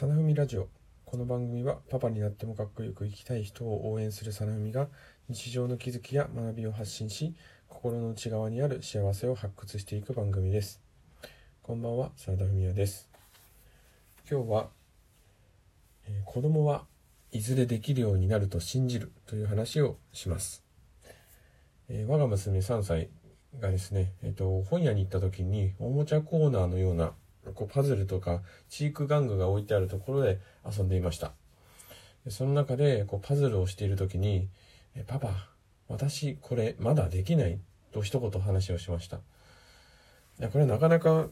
サナフミラジオ。この番組はパパになってもかっこよく生きたい人を応援するサナフミが日常の気づきや学びを発信し心の内側にある幸せを発掘していく番組です。こんばんはサ田文也です。今日は、えー、子供はいずれできるようになると信じるという話をします、えー、我が娘3歳がですね、えーと本屋に行った時におもちゃコーナーのようなこうパズルとかチーク玩具が置いてあるところで遊んでいました。その中でこうパズルをしている時に「パパ私これまだできない」と一言話をしました。いやこれなかなか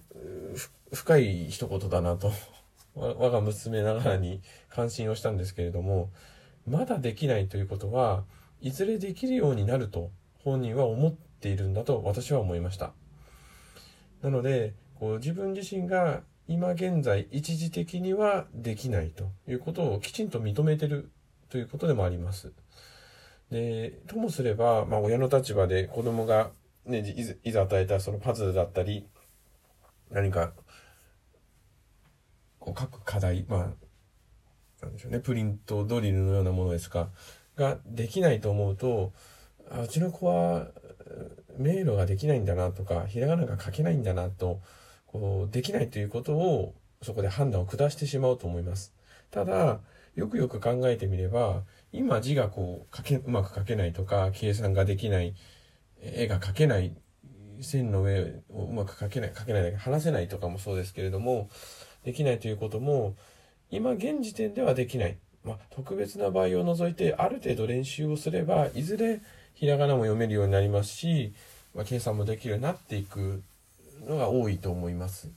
深い一言だなと 我が娘ながらに関心をしたんですけれどもまだできないということはいずれできるようになると本人は思っているんだと私は思いました。なのでこう自分自身が今現在一時的にはできないということをきちんと認めてるということでもあります。で、ともすれば、まあ親の立場で子供がね、いざ与えたそのパズルだったり、何か、こう書く課題、まあ、なんでしょうね、プリントドリルのようなものですか、ができないと思うと、あうちの子は迷路ができないんだなとか、ひらがなが書けないんだなとこうできないということをそこで判断を下してしまうと思います。ただ、よくよく考えてみれば、今字がこう書け、うまく書けないとか、計算ができない、絵が描けない、線の上をうまく描けない、描けないだけ、話せないとかもそうですけれども、できないということも、今現時点ではできない。まあ、特別な場合を除いて、ある程度練習をすれば、いずれひらがなも読めるようになりますし、まあ、計算もできるようになっていくのが多いと思います。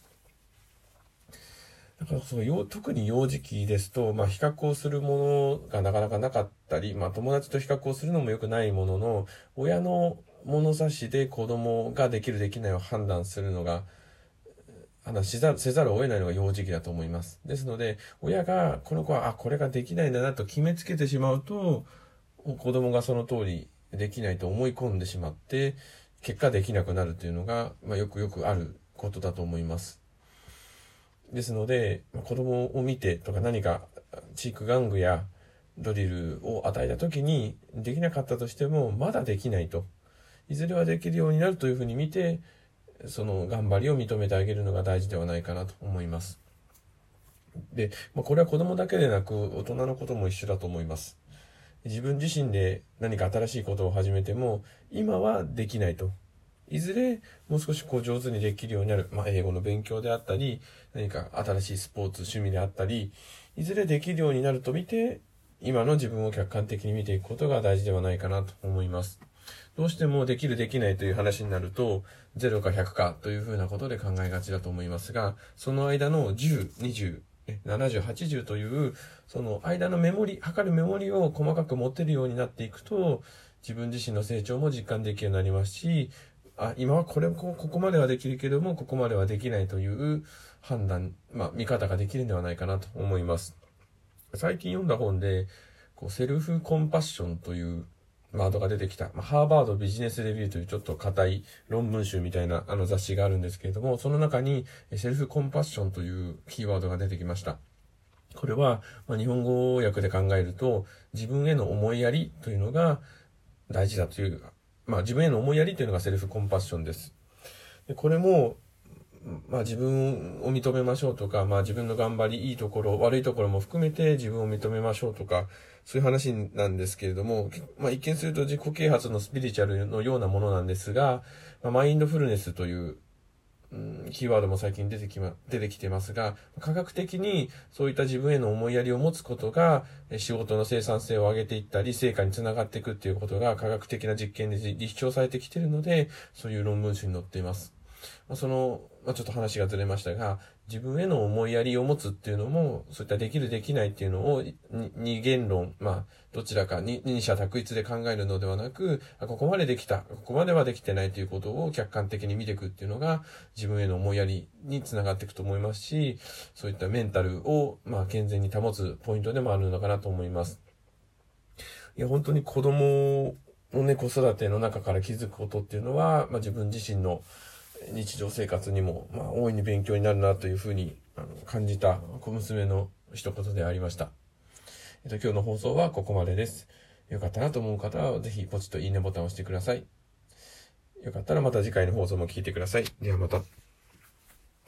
だからその特に幼児期ですと、まあ、比較をするものがなかなかなかったり、まあ、友達と比較をするのも良くないものの、親の物差しで子供ができるできないを判断するのが、判しざせざるを得ないのが幼児期だと思います。ですので、親がこの子は、あ、これができないんだなと決めつけてしまうと、子供がその通りできないと思い込んでしまって、結果できなくなるというのが、まあ、よくよくあることだと思います。ですので、まあ、子供を見てとか何かチーク玩具やドリルを与えた時にできなかったとしてもまだできないと。いずれはできるようになるというふうに見て、その頑張りを認めてあげるのが大事ではないかなと思います。で、まあ、これは子供だけでなく大人のことも一緒だと思います。自分自身で何か新しいことを始めても、今はできないと。いずれもう少しこう上手にできるようになる。まあ、英語の勉強であったり、何か新しいスポーツ、趣味であったり、いずれできるようになると見て、今の自分を客観的に見ていくことが大事ではないかなと思います。どうしてもできるできないという話になると、0か100かというふうなことで考えがちだと思いますが、その間の10、20、70、80という、その間のメモリ、測るメモリを細かく持てるようになっていくと、自分自身の成長も実感できるようになりますし、あ、今はこれこ、ここまではできるけども、ここまではできないという判断、まあ、見方ができるんではないかなと思います。最近読んだ本で、こう、セルフコンパッションというワードが出てきた、ハーバードビジネスレビューというちょっと硬い論文集みたいなあの雑誌があるんですけれども、その中にセルフコンパッションというキーワードが出てきました。これは、まあ、日本語訳で考えると、自分への思いやりというのが大事だという、まあ、自分への思いやりというのがセルフコンパッションです。でこれも、まあ自分を認めましょうとか、まあ自分の頑張り、いいところ、悪いところも含めて自分を認めましょうとか、そういう話なんですけれども、まあ一見すると自己啓発のスピリチュアルのようなものなんですが、まあ、マインドフルネスという、うん、キーワードも最近出てきま、出てきてますが、科学的にそういった自分への思いやりを持つことが、仕事の生産性を上げていったり、成果につながっていくっていうことが科学的な実験で立証されてきているので、そういう論文集に載っています。まあ、その、まあ、ちょっと話がずれましたが、自分への思いやりを持つっていうのも、そういったできるできないっていうのを、二元論、まあ、どちらかに二者択一で考えるのではなく、ここまでできた、ここまではできてないということを客観的に見ていくっていうのが、自分への思いやりにつながっていくと思いますし、そういったメンタルを、まあ、健全に保つポイントでもあるのかなと思います。いや、本当に子供のね、子育ての中から気づくことっていうのは、まあ、自分自身の、日常生活にも、まあ、大いに勉強になるなというふうにあの感じた小娘の一言でありました。えっと、今日の放送はここまでです。よかったなと思う方は、ぜひポチッといいねボタンを押してください。よかったらまた次回の放送も聞いてください。ではまた。